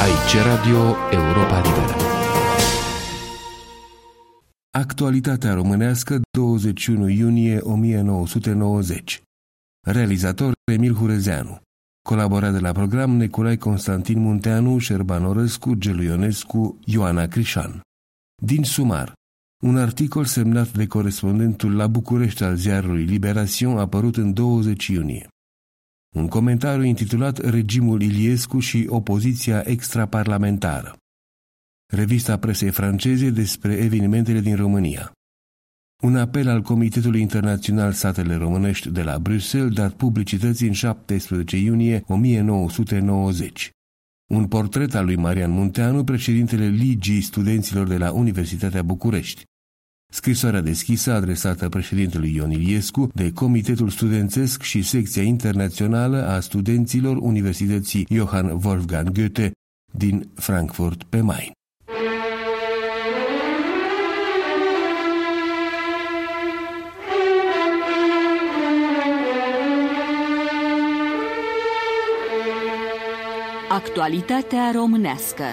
Aici Radio Europa Liberă. Actualitatea românească 21 iunie 1990 Realizator Emil Hurezeanu Colaborează la program Neculai Constantin Munteanu, Șerban Orăscu, Gelu Ionescu, Ioana Crișan. Din sumar, un articol semnat de corespondentul la București al ziarului Liberation apărut în 20 iunie. Un comentariu intitulat Regimul Iliescu și opoziția extraparlamentară. Revista presei franceze despre evenimentele din România. Un apel al Comitetului Internațional Statele Românești de la Bruxelles dat publicității în 17 iunie 1990. Un portret al lui Marian Munteanu, președintele Ligii Studenților de la Universitatea București. Scrisoarea deschisă adresată președintelui Ion Iliescu de Comitetul Studențesc și Secția Internațională a Studenților Universității Johann Wolfgang Goethe din Frankfurt pe Main. Actualitatea românească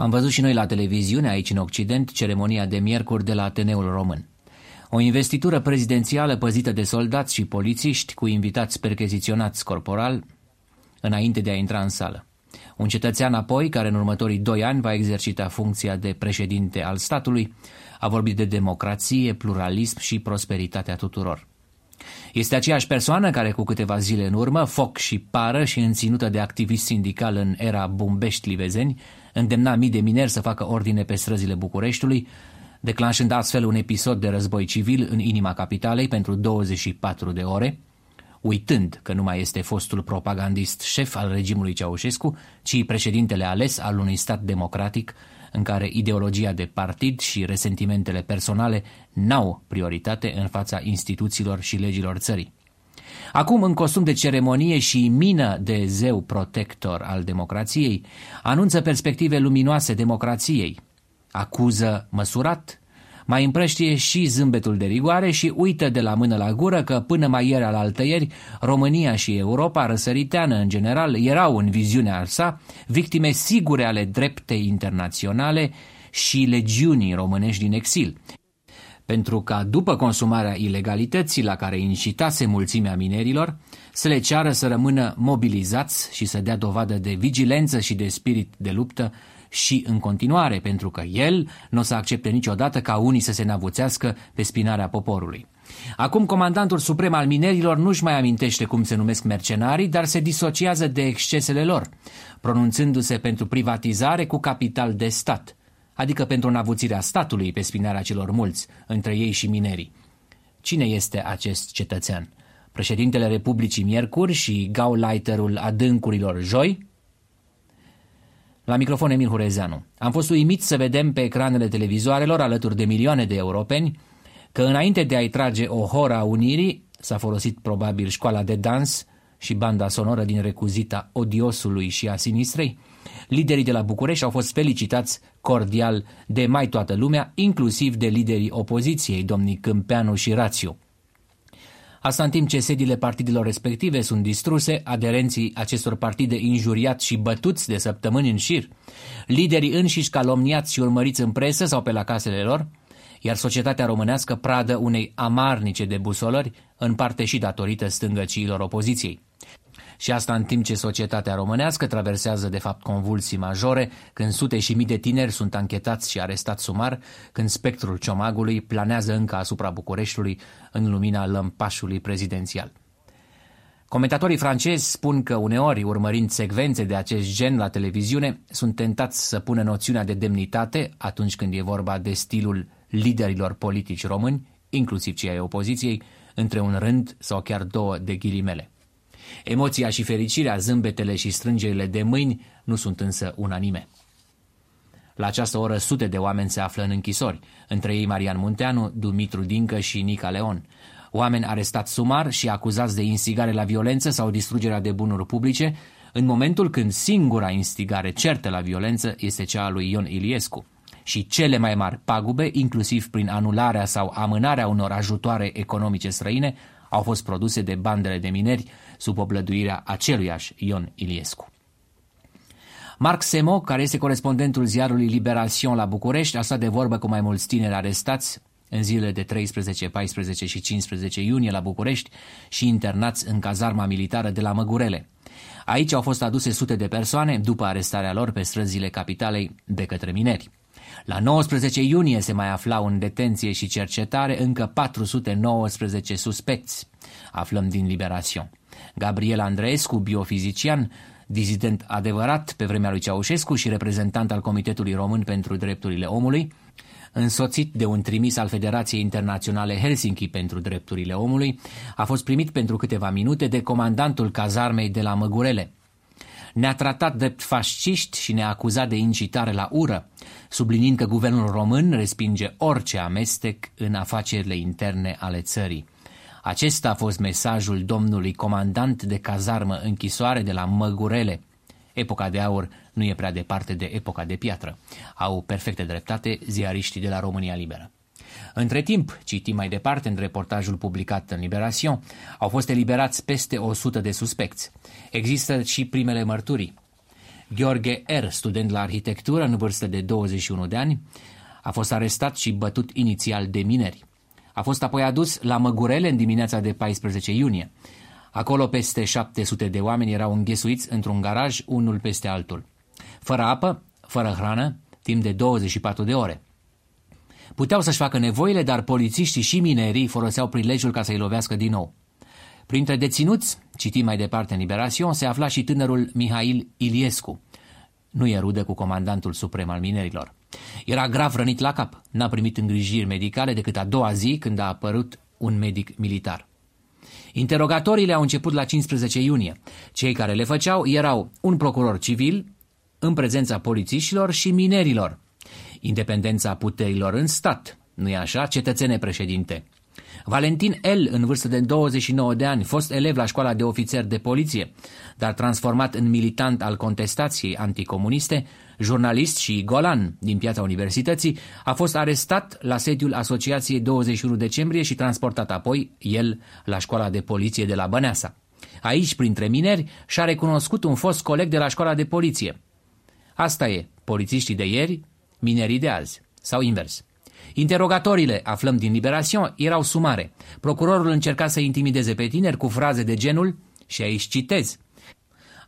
Am văzut și noi la televiziune, aici în Occident, ceremonia de miercuri de la Ateneul Român. O investitură prezidențială păzită de soldați și polițiști cu invitați percheziționați corporal înainte de a intra în sală. Un cetățean apoi, care în următorii doi ani va exercita funcția de președinte al statului, a vorbit de democrație, pluralism și prosperitatea tuturor. Este aceeași persoană care cu câteva zile în urmă, foc și pară și înținută de activist sindical în era Bumbești-Livezeni, îndemna mii de mineri să facă ordine pe străzile Bucureștiului, declanșând astfel un episod de război civil în inima capitalei pentru 24 de ore, uitând că nu mai este fostul propagandist șef al regimului Ceaușescu, ci președintele ales al unui stat democratic în care ideologia de partid și resentimentele personale n-au prioritate în fața instituțiilor și legilor țării. Acum, în costum de ceremonie și mină de zeu protector al democrației, anunță perspective luminoase democrației. Acuză măsurat mai împrăștie și zâmbetul de rigoare și uită de la mână la gură că până mai ieri al altăieri, România și Europa răsăriteană în general erau în viziunea sa victime sigure ale dreptei internaționale și legiunii românești din exil, pentru ca după consumarea ilegalității la care incitase mulțimea minerilor, să le ceară să rămână mobilizați și să dea dovadă de vigilență și de spirit de luptă și în continuare, pentru că el nu o să accepte niciodată ca unii să se navuțească pe spinarea poporului. Acum comandantul suprem al minerilor nu-și mai amintește cum se numesc mercenarii, dar se disociază de excesele lor, pronunțându-se pentru privatizare cu capital de stat, adică pentru navuțirea statului pe spinarea celor mulți, între ei și minerii. Cine este acest cetățean? Președintele Republicii Miercuri și gauleiterul adâncurilor joi? La microfon Emil Hurezeanu. Am fost uimit să vedem pe ecranele televizoarelor, alături de milioane de europeni, că înainte de a-i trage o hora unirii, s-a folosit probabil școala de dans și banda sonoră din recuzita odiosului și a sinistrei, liderii de la București au fost felicitați cordial de mai toată lumea, inclusiv de liderii opoziției, domnii Câmpeanu și Rațiu. Asta în timp ce sediile partidelor respective sunt distruse, aderenții acestor partide injuriați și bătuți de săptămâni în șir, liderii înșiși calomniați și urmăriți în presă sau pe la casele lor, iar societatea românească pradă unei amarnice de busolări, în parte și datorită stângăciilor opoziției. Și asta în timp ce societatea românească traversează de fapt convulsii majore, când sute și mii de tineri sunt anchetați și arestați sumar, când spectrul ciomagului planează încă asupra Bucureștiului în lumina lămpașului prezidențial. Comentatorii francezi spun că uneori, urmărind secvențe de acest gen la televiziune, sunt tentați să pună noțiunea de demnitate atunci când e vorba de stilul liderilor politici români, inclusiv cei ai opoziției, între un rând sau chiar două de ghilimele. Emoția și fericirea, zâmbetele și strângerile de mâini nu sunt însă unanime. La această oră sute de oameni se află în închisori, între ei Marian Munteanu, Dumitru Dincă și Nica Leon. Oameni arestați sumar și acuzați de instigare la violență sau distrugerea de bunuri publice, în momentul când singura instigare certă la violență este cea a lui Ion Iliescu. și cele mai mari pagube, inclusiv prin anularea sau amânarea unor ajutoare economice străine, au fost produse de bandele de mineri sub oblăduirea aceluiași Ion Iliescu. Marc Semo, care este corespondentul ziarului Liberation la București, a stat de vorbă cu mai mulți tineri arestați în zilele de 13, 14 și 15 iunie la București și internați în cazarma militară de la Măgurele. Aici au fost aduse sute de persoane după arestarea lor pe străzile capitalei de către mineri. La 19 iunie se mai aflau în detenție și cercetare încă 419 suspecți. Aflăm din Liberation. Gabriel Andreescu, biofizician, dizident adevărat pe vremea lui Ceaușescu și reprezentant al Comitetului Român pentru Drepturile Omului, însoțit de un trimis al Federației Internaționale Helsinki pentru Drepturile Omului, a fost primit pentru câteva minute de comandantul cazarmei de la Măgurele. Ne-a tratat drept fasciști și ne-a acuzat de incitare la ură, sublinind că guvernul român respinge orice amestec în afacerile interne ale țării. Acesta a fost mesajul domnului comandant de cazarmă închisoare de la Măgurele. Epoca de aur nu e prea departe de epoca de piatră. Au perfecte dreptate ziariștii de la România Liberă. Între timp, citim mai departe în reportajul publicat în Liberation, au fost eliberați peste 100 de suspecți. Există și primele mărturii. Gheorghe R., student la arhitectură în vârstă de 21 de ani, a fost arestat și bătut inițial de mineri. A fost apoi adus la Măgurele în dimineața de 14 iunie. Acolo peste 700 de oameni erau înghesuiți într-un garaj, unul peste altul. Fără apă, fără hrană, timp de 24 de ore. Puteau să-și facă nevoile, dar polițiștii și minerii foloseau prilejul ca să-i lovească din nou. Printre deținuți, citim mai departe în Liberation, se afla și tânărul Mihail Iliescu. Nu e rudă cu comandantul suprem al minerilor. Era grav rănit la cap, n-a primit îngrijiri medicale decât a doua zi când a apărut un medic militar. Interogatoriile au început la 15 iunie. Cei care le făceau erau un procuror civil, în prezența polițiștilor și minerilor. Independența puterilor în stat, nu-i așa, cetățene președinte? Valentin L., în vârstă de 29 de ani, fost elev la școala de ofițer de poliție, dar transformat în militant al contestației anticomuniste, jurnalist și golan din piața universității, a fost arestat la sediul Asociației 21 decembrie și transportat apoi, el, la școala de poliție de la Băneasa. Aici, printre mineri, și-a recunoscut un fost coleg de la școala de poliție. Asta e, polițiștii de ieri, minerii de azi, sau invers. Interogatorile, aflăm din Liberation, erau sumare. Procurorul încerca să intimideze pe tineri cu fraze de genul, și aici citez,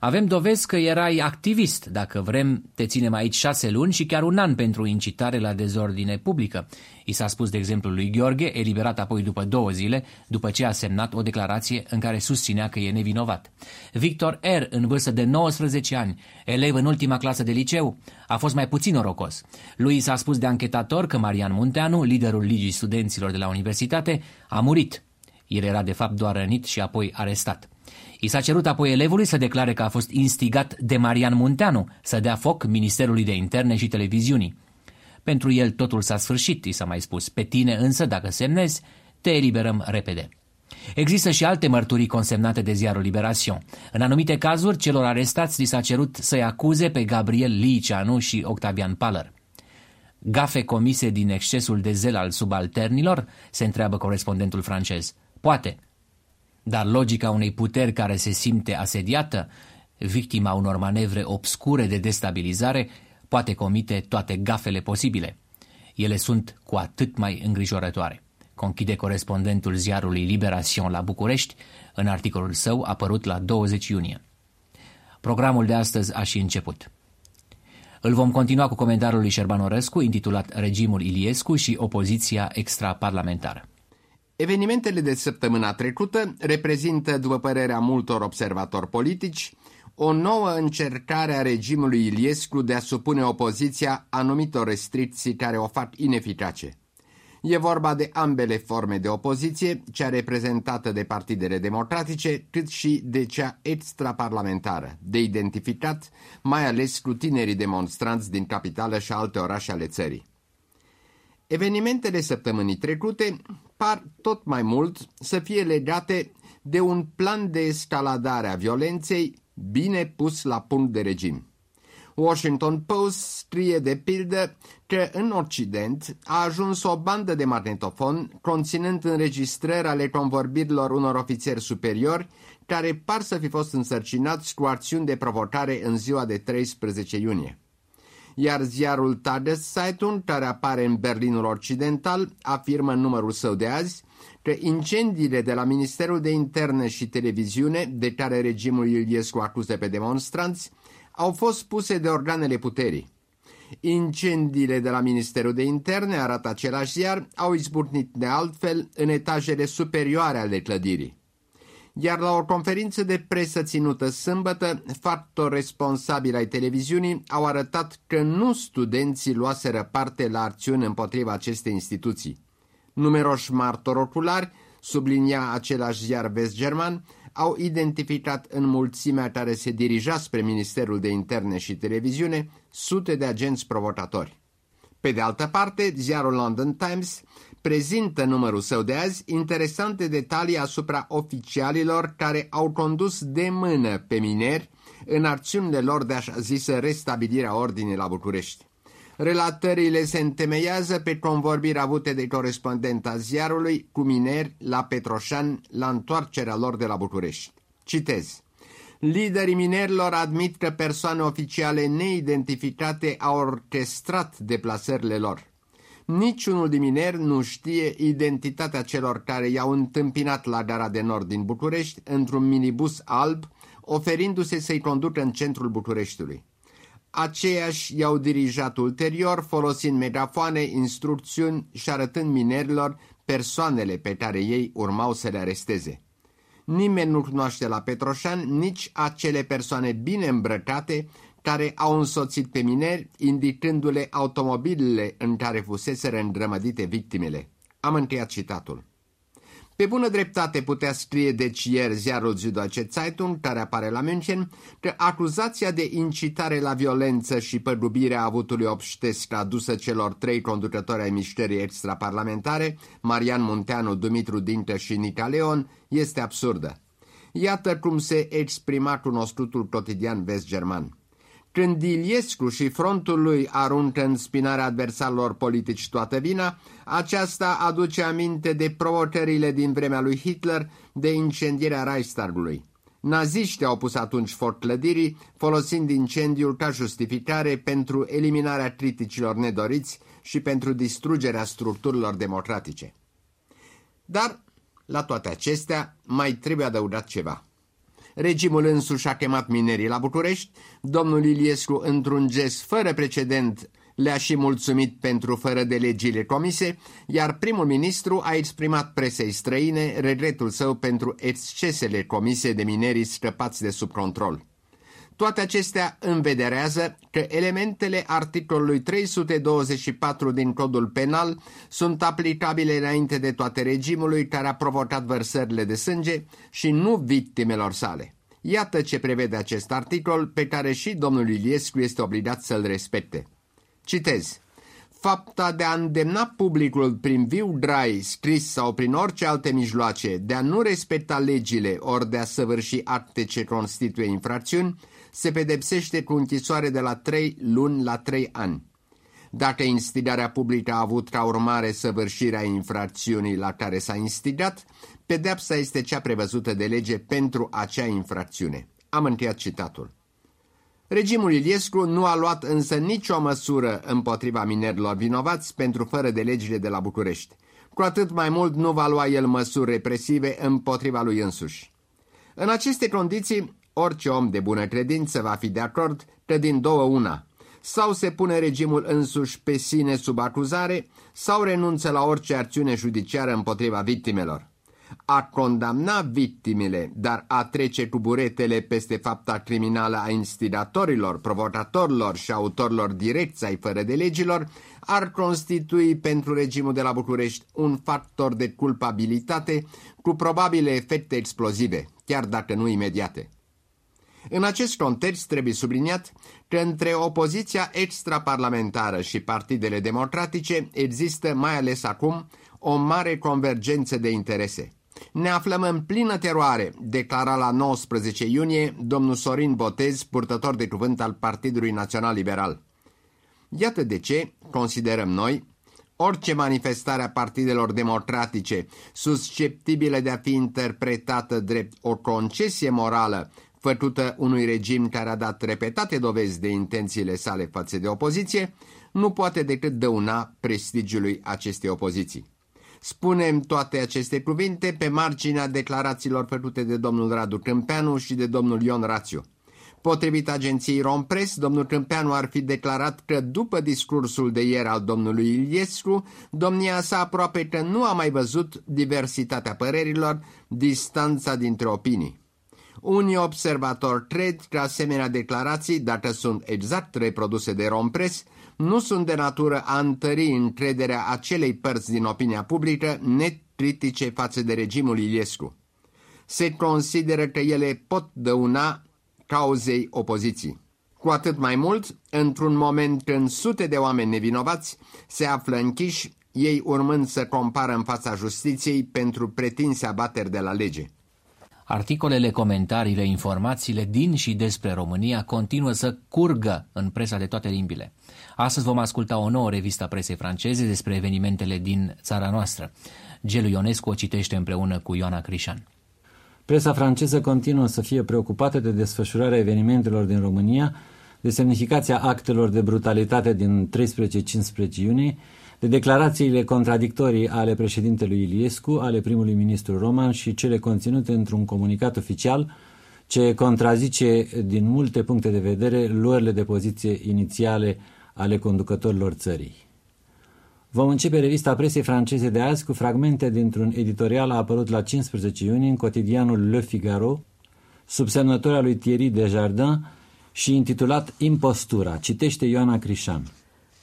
avem dovezi că erai activist. Dacă vrem, te ținem aici șase luni și chiar un an pentru incitare la dezordine publică. I s-a spus, de exemplu, lui Gheorghe, eliberat apoi după două zile, după ce a semnat o declarație în care susținea că e nevinovat. Victor R., în vârstă de 19 ani, elev în ultima clasă de liceu, a fost mai puțin norocos. Lui s-a spus de anchetator că Marian Munteanu, liderul Ligii Studenților de la universitate, a murit. El era de fapt doar rănit și apoi arestat. I s-a cerut apoi elevului să declare că a fost instigat de Marian Munteanu să dea foc Ministerului de Interne și Televiziunii. Pentru el totul s-a sfârșit, i s-a mai spus. Pe tine însă, dacă semnezi, te eliberăm repede. Există și alte mărturii consemnate de ziarul Liberation. În anumite cazuri, celor arestați li s-a cerut să-i acuze pe Gabriel Liceanu și Octavian Paller. Gafe comise din excesul de zel al subalternilor, se întreabă corespondentul francez. Poate, dar logica unei puteri care se simte asediată, victima unor manevre obscure de destabilizare, poate comite toate gafele posibile. Ele sunt cu atât mai îngrijorătoare. Conchide corespondentul ziarului Liberation la București în articolul său apărut la 20 iunie. Programul de astăzi a și început. Îl vom continua cu comentariul lui Șerban Orescu, intitulat Regimul Iliescu și opoziția extraparlamentară. Evenimentele de săptămâna trecută reprezintă, după părerea multor observatori politici, o nouă încercare a regimului Iliescu de a supune opoziția anumitor restricții care o fac ineficace. E vorba de ambele forme de opoziție, cea reprezentată de partidele democratice, cât și de cea extraparlamentară, de identificat mai ales cu tinerii demonstranți din capitală și alte orașe ale țării. Evenimentele săptămânii trecute par tot mai mult să fie legate de un plan de escaladare a violenței bine pus la punct de regim. Washington Post scrie de pildă că în Occident a ajuns o bandă de magnetofon conținând înregistrări ale convorbirilor unor ofițeri superiori care par să fi fost însărcinați cu acțiuni de provocare în ziua de 13 iunie. Iar ziarul Tageszeitung, care apare în Berlinul Occidental, afirmă în numărul său de azi că incendiile de la Ministerul de Interne și Televiziune, de care regimul Iliescu acuză pe demonstranți, au fost puse de organele puterii. Incendiile de la Ministerul de Interne, arată același ziar, au izburnit de altfel în etajele superioare ale clădirii. Iar la o conferință de presă ținută sâmbătă, factor responsabil ai televiziunii au arătat că nu studenții luaseră parte la acțiuni împotriva acestei instituții. Numeroși martori oculari, sublinia același ziar vest-german, au identificat în mulțimea care se dirija spre Ministerul de Interne și Televiziune sute de agenți provocatori. Pe de altă parte, ziarul London Times prezintă numărul său de azi interesante detalii asupra oficialilor care au condus de mână pe mineri în acțiunile lor de așa zisă restabilirea ordinii la București. Relatările se întemeiază pe convorbiri avute de corespondenta ziarului cu mineri la Petroșan la întoarcerea lor de la București. Citez. Liderii minerilor admit că persoane oficiale neidentificate au orchestrat deplasările lor. Niciunul din mineri nu știe identitatea celor care i-au întâmpinat la gara de nord din București într-un minibus alb, oferindu-se să-i conducă în centrul Bucureștiului. Aceiași i-au dirijat ulterior folosind megafoane, instrucțiuni și arătând minerilor persoanele pe care ei urmau să le aresteze. Nimeni nu cunoaște la Petroșan nici acele persoane bine îmbrăcate care au însoțit pe mineri, indicându-le automobilele în care fuseseră îndrămădite victimele. Am încheiat citatul. Pe bună dreptate putea scrie deci ieri ziarul Süddeutsche Zeitung, care apare la München, că acuzația de incitare la violență și pădubirea avutului obștesc adusă celor trei conducători ai mișcării extraparlamentare, Marian Munteanu, Dumitru Dintă și Nica Leon, este absurdă. Iată cum se exprima cunoscutul cotidian vest-german. Când Iliescu și frontul lui aruncă în spinarea adversarilor politici toată vina, aceasta aduce aminte de provocările din vremea lui Hitler de incendierea Reichstagului. Naziștii au pus atunci foc clădirii, folosind incendiul ca justificare pentru eliminarea criticilor nedoriți și pentru distrugerea structurilor democratice. Dar, la toate acestea, mai trebuie adăugat ceva. Regimul însuși a chemat minerii la București, domnul Iliescu, într-un gest fără precedent, le-a și mulțumit pentru fără de legile comise, iar primul ministru a exprimat presei străine regretul său pentru excesele comise de minerii scăpați de sub control. Toate acestea învederează că elementele articolului 324 din codul penal sunt aplicabile înainte de toate regimului care a provocat vărsările de sânge și nu victimelor sale. Iată ce prevede acest articol pe care și domnul Iliescu este obligat să-l respecte. Citez. Fapta de a îndemna publicul prin viu drai, scris sau prin orice alte mijloace de a nu respecta legile ori de a săvârși acte ce constituie infracțiuni, se pedepsește cu închisoare de la 3 luni la 3 ani. Dacă instigarea publică a avut ca urmare săvârșirea infracțiunii la care s-a instigat, pedepsa este cea prevăzută de lege pentru acea infracțiune. Am încheiat citatul. Regimul Iliescu nu a luat însă nicio măsură împotriva minerilor vinovați pentru fără de legile de la București. Cu atât mai mult nu va lua el măsuri represive împotriva lui însuși. În aceste condiții, Orice om de bună credință va fi de acord că din două una, sau se pune regimul însuși pe sine sub acuzare, sau renunță la orice acțiune judiciară împotriva victimelor. A condamna victimele, dar a trece cu buretele peste fapta criminală a instigatorilor, provocatorilor și autorilor direcți ai fără de legilor, ar constitui pentru regimul de la București un factor de culpabilitate cu probabile efecte explozive, chiar dacă nu imediate. În acest context trebuie subliniat că între opoziția extraparlamentară și partidele democratice există, mai ales acum, o mare convergență de interese. Ne aflăm în plină teroare, declara la 19 iunie domnul Sorin Botez, purtător de cuvânt al Partidului Național Liberal. Iată de ce, considerăm noi, orice manifestare a partidelor democratice susceptibile de a fi interpretată drept o concesie morală făcută unui regim care a dat repetate dovezi de intențiile sale față de opoziție, nu poate decât dăuna prestigiului acestei opoziții. Spunem toate aceste cuvinte pe marginea declarațiilor făcute de domnul Radu Câmpeanu și de domnul Ion Rațiu. Potrivit agenției Rompres, domnul Câmpeanu ar fi declarat că după discursul de ieri al domnului Iliescu, domnia sa aproape că nu a mai văzut diversitatea părerilor, distanța dintre opinii. Unii observatori cred că asemenea declarații, dacă sunt exact reproduse de Rompres, nu sunt de natură a întări încrederea acelei părți din opinia publică necritice față de regimul Iliescu. Se consideră că ele pot dăuna cauzei opoziții. Cu atât mai mult, într-un moment când sute de oameni nevinovați se află închiși, ei urmând să compară în fața justiției pentru pretinse abateri de la lege. Articolele, comentariile, informațiile din și despre România continuă să curgă în presa de toate limbile. Astăzi vom asculta o nouă revistă a presei franceze despre evenimentele din țara noastră. Gelu Ionescu o citește împreună cu Ioana Crișan. Presa franceză continuă să fie preocupată de desfășurarea evenimentelor din România, de semnificația actelor de brutalitate din 13-15 iunie, de declarațiile contradictorii ale președintelui Iliescu, ale primului ministru Roman și cele conținute într-un comunicat oficial ce contrazice din multe puncte de vedere luările de poziție inițiale ale conducătorilor țării. Vom începe revista presei franceze de azi cu fragmente dintr-un editorial apărut la 15 iunie în cotidianul Le Figaro, sub semnătura lui Thierry Desjardins și intitulat Impostura, citește Ioana Crișan.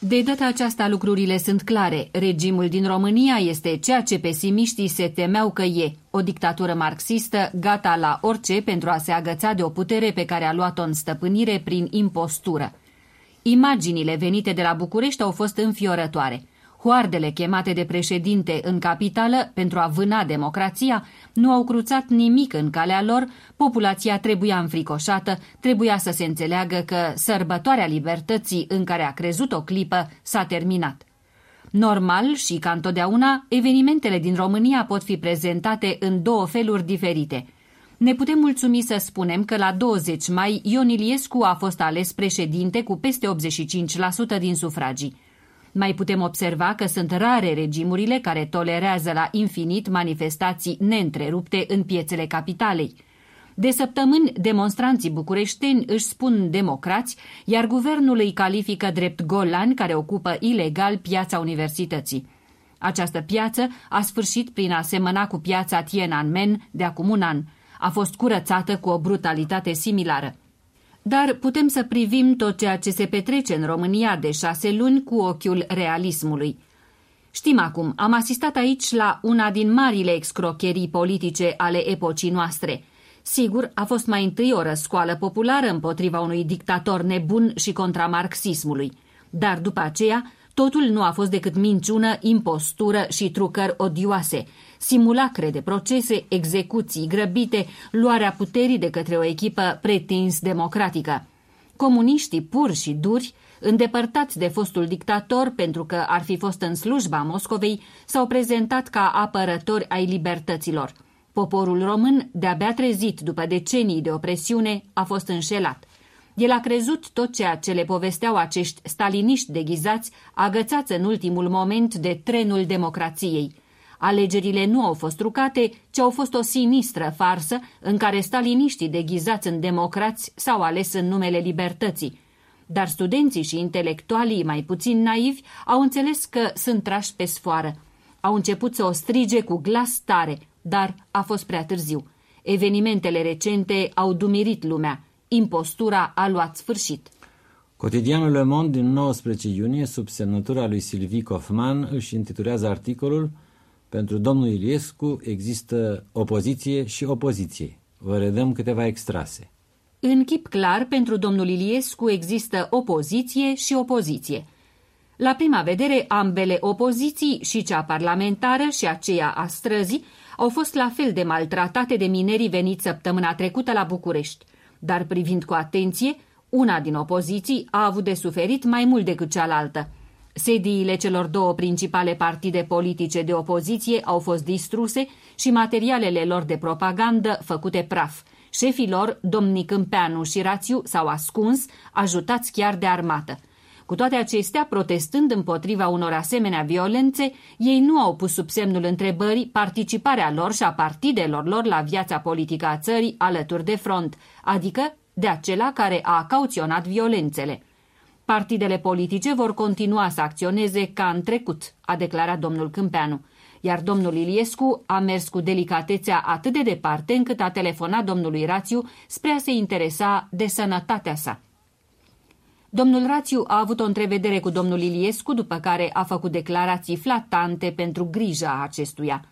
De data aceasta lucrurile sunt clare. Regimul din România este ceea ce pesimiștii se temeau că e, o dictatură marxistă gata la orice pentru a se agăța de o putere pe care a luat-o în stăpânire prin impostură. Imaginile venite de la București au fost înfiorătoare. Hoardele chemate de președinte în capitală pentru a vâna democrația nu au cruțat nimic în calea lor, populația trebuia înfricoșată, trebuia să se înțeleagă că sărbătoarea libertății în care a crezut o clipă s-a terminat. Normal și ca întotdeauna, evenimentele din România pot fi prezentate în două feluri diferite. Ne putem mulțumi să spunem că la 20 mai Ion Iliescu a fost ales președinte cu peste 85% din sufragii. Mai putem observa că sunt rare regimurile care tolerează la infinit manifestații neîntrerupte în piețele capitalei. De săptămâni, demonstranții bucureșteni își spun democrați, iar guvernul îi califică drept golani care ocupă ilegal piața universității. Această piață a sfârșit prin a semăna cu piața Tiananmen de acum un an. A fost curățată cu o brutalitate similară dar putem să privim tot ceea ce se petrece în România de șase luni cu ochiul realismului. Știm acum, am asistat aici la una din marile excrocherii politice ale epocii noastre. Sigur, a fost mai întâi o răscoală populară împotriva unui dictator nebun și contra marxismului, dar după aceea totul nu a fost decât minciună, impostură și trucări odioase – simulacre de procese, execuții grăbite, luarea puterii de către o echipă pretins democratică. Comuniștii pur și duri, îndepărtați de fostul dictator pentru că ar fi fost în slujba Moscovei, s-au prezentat ca apărători ai libertăților. Poporul român, de-abia trezit după decenii de opresiune, a fost înșelat. El a crezut tot ceea ce le povesteau acești staliniști deghizați, agățați în ultimul moment de trenul democrației. Alegerile nu au fost trucate, ci au fost o sinistră farsă în care staliniștii deghizați în democrați s-au ales în numele libertății. Dar studenții și intelectualii mai puțin naivi au înțeles că sunt trași pe sfoară. Au început să o strige cu glas tare, dar a fost prea târziu. Evenimentele recente au dumirit lumea. Impostura a luat sfârșit. Cotidianul Le Monde din 19 iunie, sub semnătura lui Sylvie Kaufmann, își intitulează articolul pentru domnul Iliescu există opoziție și opoziție. Vă redăm câteva extrase. În chip clar, pentru domnul Iliescu există opoziție și opoziție. La prima vedere, ambele opoziții, și cea parlamentară și aceea a străzii, au fost la fel de maltratate de minerii veniți săptămâna trecută la București. Dar privind cu atenție, una din opoziții a avut de suferit mai mult decât cealaltă. Sediile celor două principale partide politice de opoziție au fost distruse și materialele lor de propagandă făcute praf. Șefii lor, domnii Câmpeanu și Rațiu, s-au ascuns, ajutați chiar de armată. Cu toate acestea, protestând împotriva unor asemenea violențe, ei nu au pus sub semnul întrebării participarea lor și a partidelor lor la viața politică a țării alături de front, adică de acela care a cauționat violențele. Partidele politice vor continua să acționeze ca în trecut, a declarat domnul Câmpeanu, iar domnul Iliescu a mers cu delicatețea atât de departe încât a telefonat domnului Rațiu spre a se interesa de sănătatea sa. Domnul Rațiu a avut o întrevedere cu domnul Iliescu, după care a făcut declarații flatante pentru grija acestuia.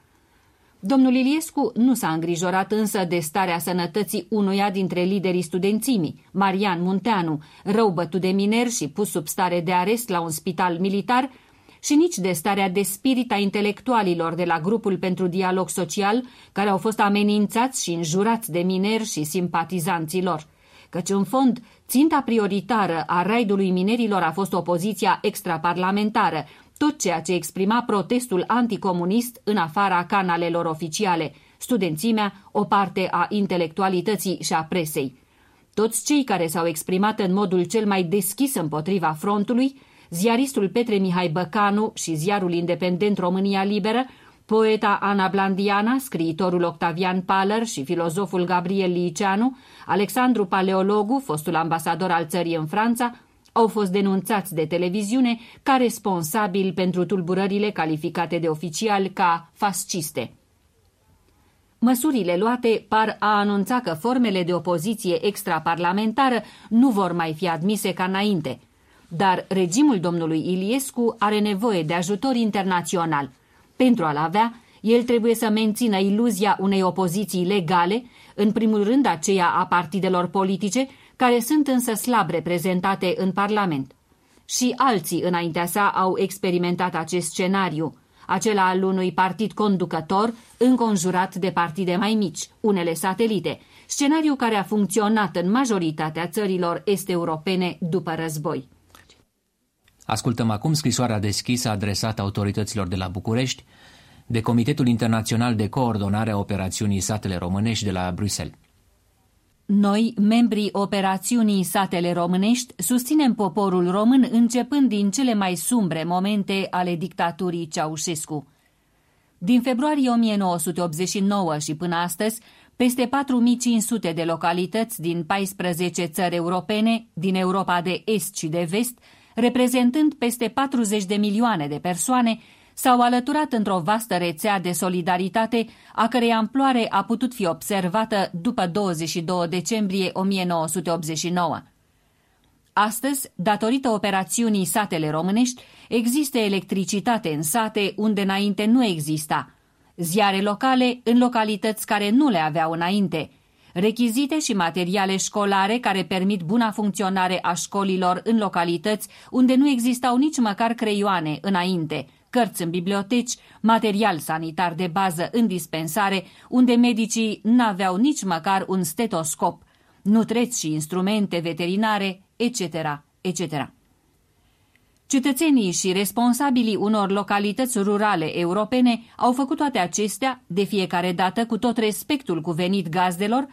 Domnul Iliescu nu s-a îngrijorat însă de starea sănătății unuia dintre liderii studențimii, Marian Munteanu, rău bătut de miner și pus sub stare de arest la un spital militar, și nici de starea de spirit a intelectualilor de la grupul pentru dialog social, care au fost amenințați și înjurați de mineri și simpatizanții lor. Căci, în fond, ținta prioritară a raidului minerilor a fost opoziția extraparlamentară, tot ceea ce exprima protestul anticomunist în afara canalelor oficiale, studențimea, o parte a intelectualității și a presei. Toți cei care s-au exprimat în modul cel mai deschis împotriva frontului, ziaristul Petre Mihai Băcanu și ziarul independent România Liberă, poeta Ana Blandiana, scriitorul Octavian Paler și filozoful Gabriel Liceanu, Alexandru Paleologu, fostul ambasador al țării în Franța, au fost denunțați de televiziune ca responsabili pentru tulburările calificate de oficial ca fasciste. Măsurile luate par a anunța că formele de opoziție extraparlamentară nu vor mai fi admise ca înainte, dar regimul domnului Iliescu are nevoie de ajutor internațional. Pentru a-l avea, el trebuie să mențină iluzia unei opoziții legale, în primul rând aceea a partidelor politice, care sunt însă slab reprezentate în Parlament. Și alții înaintea sa au experimentat acest scenariu, acela al unui partid conducător înconjurat de partide mai mici, unele satelite, scenariu care a funcționat în majoritatea țărilor est-europene după război. Ascultăm acum scrisoarea deschisă adresată autorităților de la București de Comitetul Internațional de Coordonare a Operațiunii Satele Românești de la Bruxelles. Noi, membrii operațiunii Satele Românești, susținem poporul român începând din cele mai sumbre momente ale dictaturii Ceaușescu. Din februarie 1989 și până astăzi, peste 4500 de localități din 14 țări europene, din Europa de Est și de Vest, reprezentând peste 40 de milioane de persoane, s-au alăturat într-o vastă rețea de solidaritate, a cărei amploare a putut fi observată după 22 decembrie 1989. Astăzi, datorită operațiunii Satele Românești, există electricitate în sate unde înainte nu exista, ziare locale în localități care nu le aveau înainte, rechizite și materiale școlare care permit buna funcționare a școlilor în localități unde nu existau nici măcar creioane înainte – cărți în biblioteci, material sanitar de bază în dispensare, unde medicii n-aveau nici măcar un stetoscop, nutreți și instrumente veterinare, etc., etc. Cetățenii și responsabilii unor localități rurale europene au făcut toate acestea, de fiecare dată cu tot respectul cuvenit gazdelor,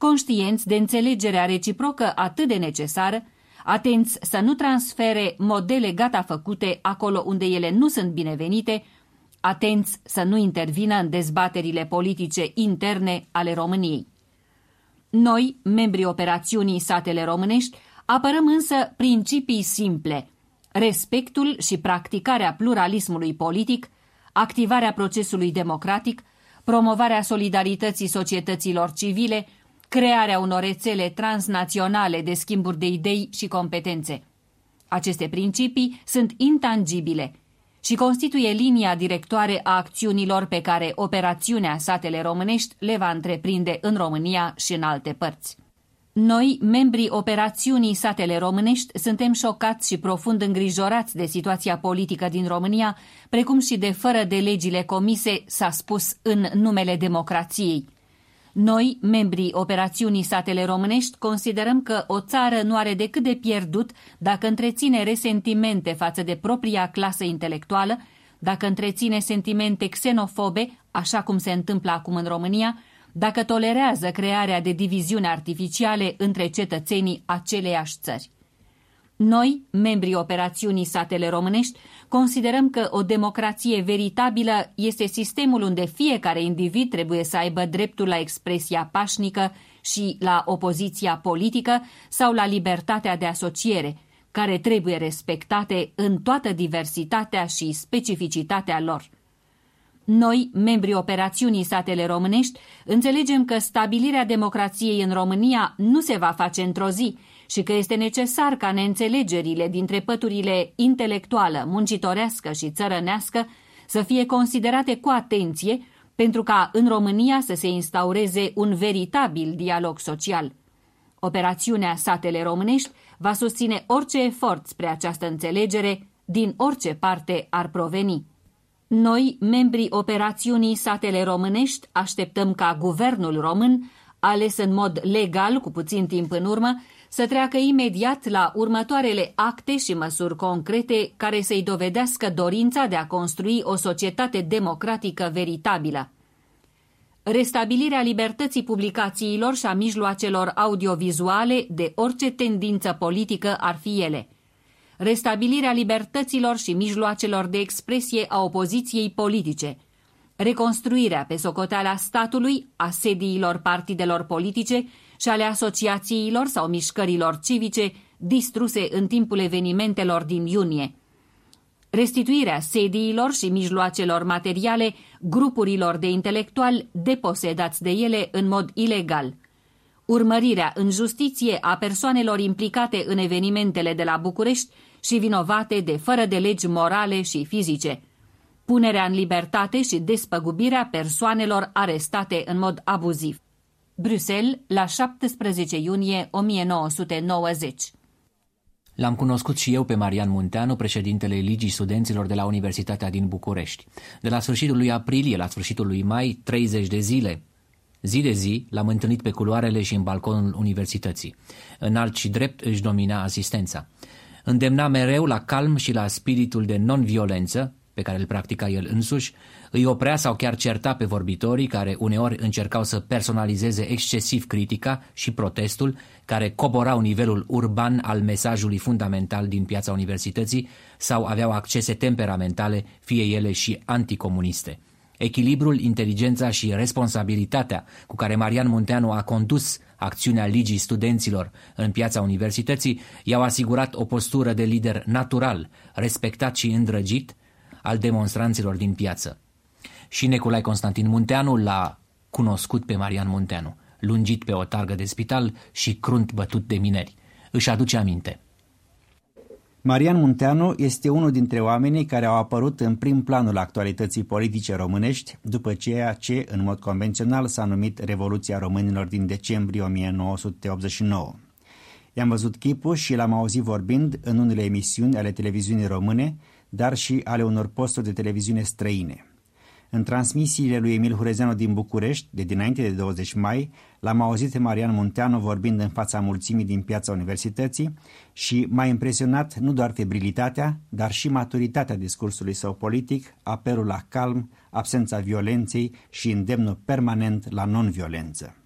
conștienți de înțelegerea reciprocă atât de necesară, atenți să nu transfere modele gata făcute acolo unde ele nu sunt binevenite, atenți să nu intervină în dezbaterile politice interne ale României. Noi, membrii operațiunii Satele Românești, apărăm însă principii simple, respectul și practicarea pluralismului politic, activarea procesului democratic, promovarea solidarității societăților civile, crearea unor rețele transnaționale de schimburi de idei și competențe. Aceste principii sunt intangibile și constituie linia directoare a acțiunilor pe care operațiunea Satele Românești le va întreprinde în România și în alte părți. Noi, membrii operațiunii Satele Românești, suntem șocați și profund îngrijorați de situația politică din România, precum și de fără de legile comise, s-a spus, în numele democrației. Noi, membrii operațiunii Satele Românești, considerăm că o țară nu are decât de pierdut dacă întreține resentimente față de propria clasă intelectuală, dacă întreține sentimente xenofobe, așa cum se întâmplă acum în România, dacă tolerează crearea de diviziuni artificiale între cetățenii aceleiași țări. Noi, membrii operațiunii Satele Românești, considerăm că o democrație veritabilă este sistemul unde fiecare individ trebuie să aibă dreptul la expresia pașnică și la opoziția politică sau la libertatea de asociere, care trebuie respectate în toată diversitatea și specificitatea lor. Noi, membrii operațiunii Satele Românești, înțelegem că stabilirea democrației în România nu se va face într-o zi și că este necesar ca neînțelegerile dintre păturile intelectuală, muncitorească și țărănească să fie considerate cu atenție pentru ca în România să se instaureze un veritabil dialog social. Operațiunea Satele Românești va susține orice efort spre această înțelegere din orice parte ar proveni. Noi, membrii operațiunii Satele Românești, așteptăm ca guvernul român, ales în mod legal cu puțin timp în urmă, să treacă imediat la următoarele acte și măsuri concrete care să-i dovedească dorința de a construi o societate democratică veritabilă. Restabilirea libertății publicațiilor și a mijloacelor audiovizuale de orice tendință politică ar fi ele – restabilirea libertăților și mijloacelor de expresie a opoziției politice, reconstruirea pe socoteala statului a sediilor partidelor politice și ale asociațiilor sau mișcărilor civice distruse în timpul evenimentelor din iunie, restituirea sediilor și mijloacelor materiale grupurilor de intelectuali deposedați de ele în mod ilegal, urmărirea în justiție a persoanelor implicate în evenimentele de la București și vinovate de fără de legi morale și fizice, punerea în libertate și despăgubirea persoanelor arestate în mod abuziv. Bruxelles, la 17 iunie 1990 L-am cunoscut și eu pe Marian Munteanu, președintele Ligii Studenților de la Universitatea din București. De la sfârșitul lui aprilie la sfârșitul lui mai, 30 de zile. Zi de zi l-am întâlnit pe culoarele și în balconul universității. Înalt și drept își domina asistența îndemna mereu la calm și la spiritul de non-violență, pe care îl practica el însuși, îi oprea sau chiar certa pe vorbitorii care uneori încercau să personalizeze excesiv critica și protestul, care coborau nivelul urban al mesajului fundamental din piața universității sau aveau accese temperamentale, fie ele și anticomuniste. Echilibrul, inteligența și responsabilitatea cu care Marian Munteanu a condus acțiunea Ligii Studenților în piața universității i-au asigurat o postură de lider natural, respectat și îndrăgit al demonstranților din piață. Și Neculai Constantin Munteanu l-a cunoscut pe Marian Munteanu, lungit pe o targă de spital și crunt bătut de mineri. Își aduce aminte – Marian Munteanu este unul dintre oamenii care au apărut în prim planul actualității politice românești după ceea ce, în mod convențional, s-a numit Revoluția Românilor din decembrie 1989. I-am văzut chipul și l-am auzit vorbind în unele emisiuni ale televiziunii române, dar și ale unor posturi de televiziune străine. În transmisiile lui Emil Hurezeanu din București, de dinainte de 20 mai, l-am auzit pe Marian Munteanu vorbind în fața mulțimii din piața universității și m-a impresionat nu doar febrilitatea, dar și maturitatea discursului său politic, apelul la calm, absența violenței și îndemnul permanent la non-violență.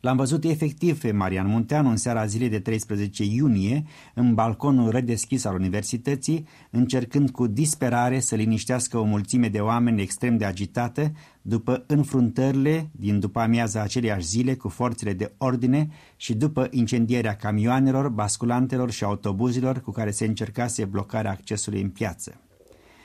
L-am văzut efectiv pe Marian Munteanu în seara zilei de 13 iunie, în balconul redeschis al universității, încercând cu disperare să liniștească o mulțime de oameni extrem de agitată după înfruntările din după amiaza aceleiași zile cu forțele de ordine și după incendierea camioanelor, basculantelor și autobuzilor cu care se încercase blocarea accesului în piață.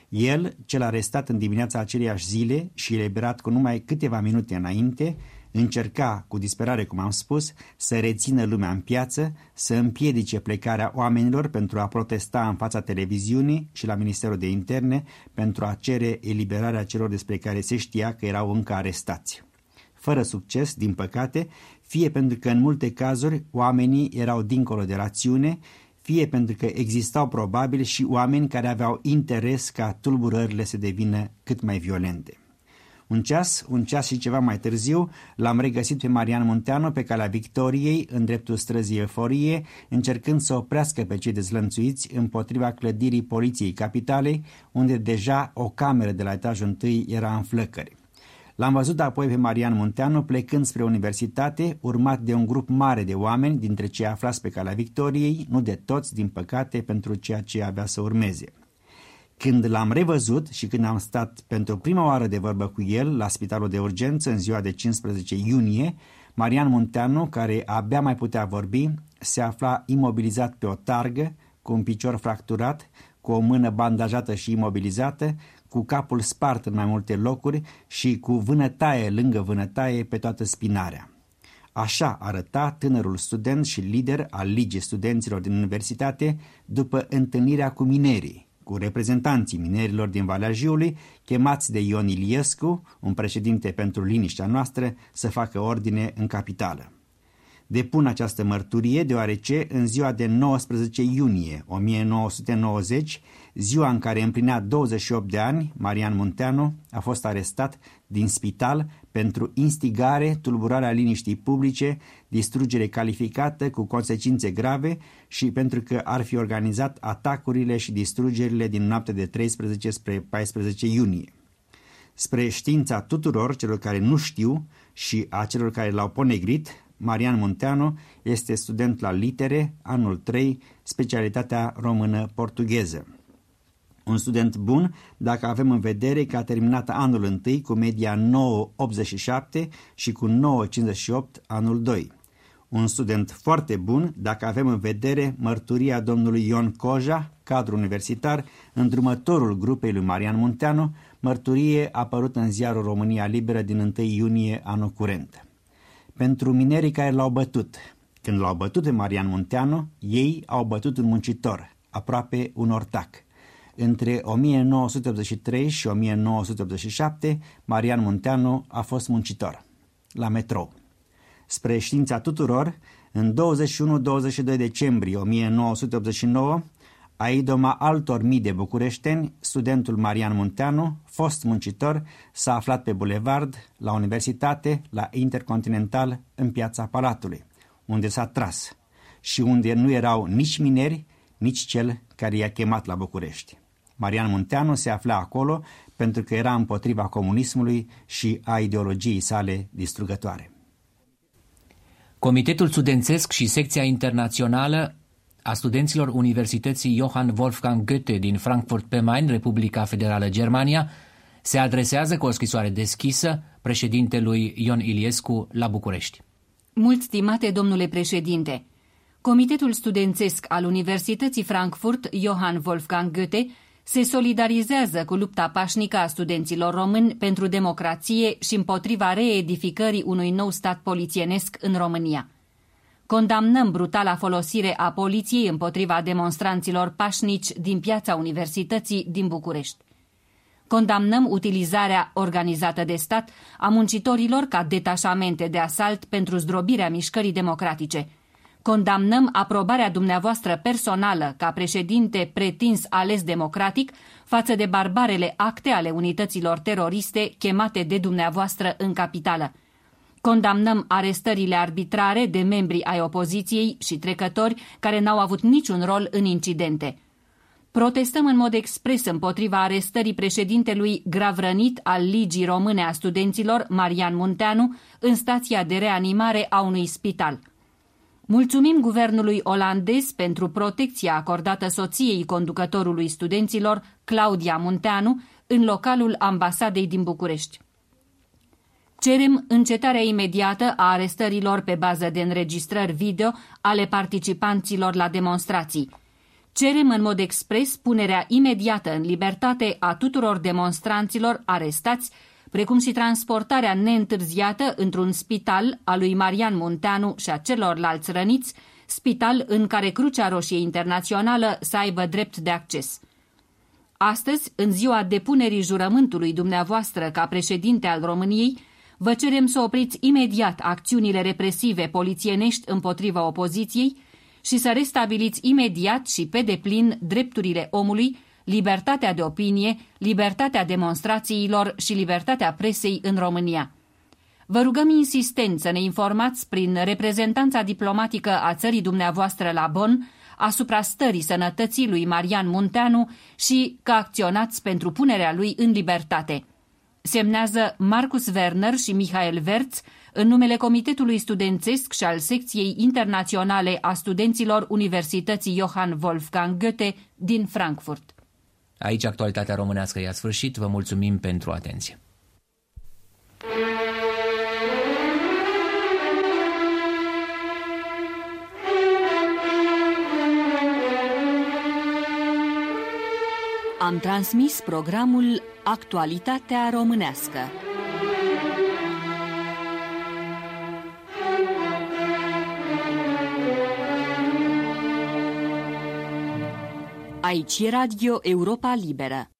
El, cel arestat în dimineața aceleiași zile și eliberat cu numai câteva minute înainte, încerca, cu disperare cum am spus, să rețină lumea în piață, să împiedice plecarea oamenilor pentru a protesta în fața televiziunii și la Ministerul de Interne pentru a cere eliberarea celor despre care se știa că erau încă arestați. fără succes, din păcate, fie pentru că în multe cazuri oamenii erau dincolo de rațiune, fie pentru că existau probabil și oameni care aveau interes ca tulburările să devină cât mai violente. Un ceas, un ceas și ceva mai târziu, l-am regăsit pe Marian Munteanu pe calea Victoriei, în dreptul străzii Eforie, încercând să oprească pe cei dezlănțuiți împotriva clădirii Poliției Capitalei, unde deja o cameră de la etajul întâi era în flăcări. L-am văzut apoi pe Marian Munteanu plecând spre universitate, urmat de un grup mare de oameni, dintre cei aflați pe calea Victoriei, nu de toți, din păcate, pentru ceea ce avea să urmeze. Când l-am revăzut și când am stat pentru prima oară de vorbă cu el la spitalul de urgență în ziua de 15 iunie, Marian Munteanu, care abia mai putea vorbi, se afla imobilizat pe o targă, cu un picior fracturat, cu o mână bandajată și imobilizată, cu capul spart în mai multe locuri și cu vânătaie lângă vânătaie pe toată spinarea. Așa arăta tânărul student și lider al Ligii Studenților din Universitate după întâlnirea cu minerii, cu reprezentanții minerilor din Valea Jiului, chemați de Ion Iliescu, un președinte pentru liniștea noastră, să facă ordine în capitală. Depun această mărturie deoarece în ziua de 19 iunie 1990, ziua în care împlinea 28 de ani, Marian Munteanu a fost arestat din spital pentru instigare, tulburarea liniștii publice, distrugere calificată cu consecințe grave și pentru că ar fi organizat atacurile și distrugerile din noaptea de 13 spre 14 iunie. Spre știința tuturor celor care nu știu și a celor care l-au ponegrit, Marian Munteanu este student la litere, anul 3, specialitatea română-portugheză. Un student bun dacă avem în vedere că a terminat anul 1 cu media 9,87 și cu 9,58 anul 2. Un student foarte bun dacă avem în vedere mărturia domnului Ion Coja, cadru universitar, îndrumătorul grupei lui Marian Munteanu, mărturie apărută în ziarul România Liberă din 1 iunie anul curent. Pentru minerii care l-au bătut, când l-au bătut pe Marian Munteanu, ei au bătut un muncitor, aproape un ortac. Între 1983 și 1987, Marian Munteanu a fost muncitor, la metrou. Spre știința tuturor, în 21-22 decembrie 1989, a idoma altor mii de bucureșteni, studentul Marian Munteanu, fost muncitor, s-a aflat pe bulevard, la universitate, la Intercontinental, în piața Palatului, unde s-a tras și unde nu erau nici mineri, nici cel care i-a chemat la București. Marian Munteanu se afla acolo pentru că era împotriva comunismului și a ideologiei sale distrugătoare. Comitetul studențesc și secția internațională a studenților Universității Johann Wolfgang Goethe din Frankfurt pe Main, Republica Federală Germania, se adresează cu o scrisoare deschisă președintelui Ion Iliescu la București. Mult stimate domnule președinte, Comitetul studențesc al Universității Frankfurt Johann Wolfgang Goethe se solidarizează cu lupta pașnică a studenților români pentru democrație și împotriva reedificării unui nou stat polițienesc în România. Condamnăm brutala folosire a poliției împotriva demonstranților pașnici din piața Universității din București. Condamnăm utilizarea organizată de stat a muncitorilor ca detașamente de asalt pentru zdrobirea mișcării democratice. Condamnăm aprobarea dumneavoastră personală ca președinte pretins ales democratic față de barbarele acte ale unităților teroriste chemate de dumneavoastră în capitală. Condamnăm arestările arbitrare de membri ai opoziției și trecători care n-au avut niciun rol în incidente. Protestăm în mod expres împotriva arestării președintelui gravrănit al Ligii Române a Studenților, Marian Munteanu, în stația de reanimare a unui spital. Mulțumim guvernului olandez pentru protecția acordată soției conducătorului studenților, Claudia Munteanu, în localul ambasadei din București. Cerem încetarea imediată a arestărilor pe bază de înregistrări video ale participanților la demonstrații. Cerem în mod expres punerea imediată în libertate a tuturor demonstranților arestați, precum și transportarea neîntârziată într-un spital a lui Marian Munteanu și a celorlalți răniți, spital în care Crucea Roșie Internațională să aibă drept de acces. Astăzi, în ziua depunerii jurământului dumneavoastră ca președinte al României, Vă cerem să opriți imediat acțiunile represive polițienești împotriva opoziției și să restabiliți imediat și pe deplin drepturile omului, libertatea de opinie, libertatea demonstrațiilor și libertatea presei în România. Vă rugăm insistent să ne informați prin reprezentanța diplomatică a țării dumneavoastră la Bonn asupra stării sănătății lui Marian Munteanu și că acționați pentru punerea lui în libertate. Semnează Marcus Werner și Michael Verț în numele Comitetului Studențesc și al Secției Internaționale a Studenților Universității Johann Wolfgang Goethe din Frankfurt. Aici actualitatea românească i-a sfârșit. Vă mulțumim pentru atenție. Am transmis programul Actualitatea Românească. Aici Radio Europa Liberă.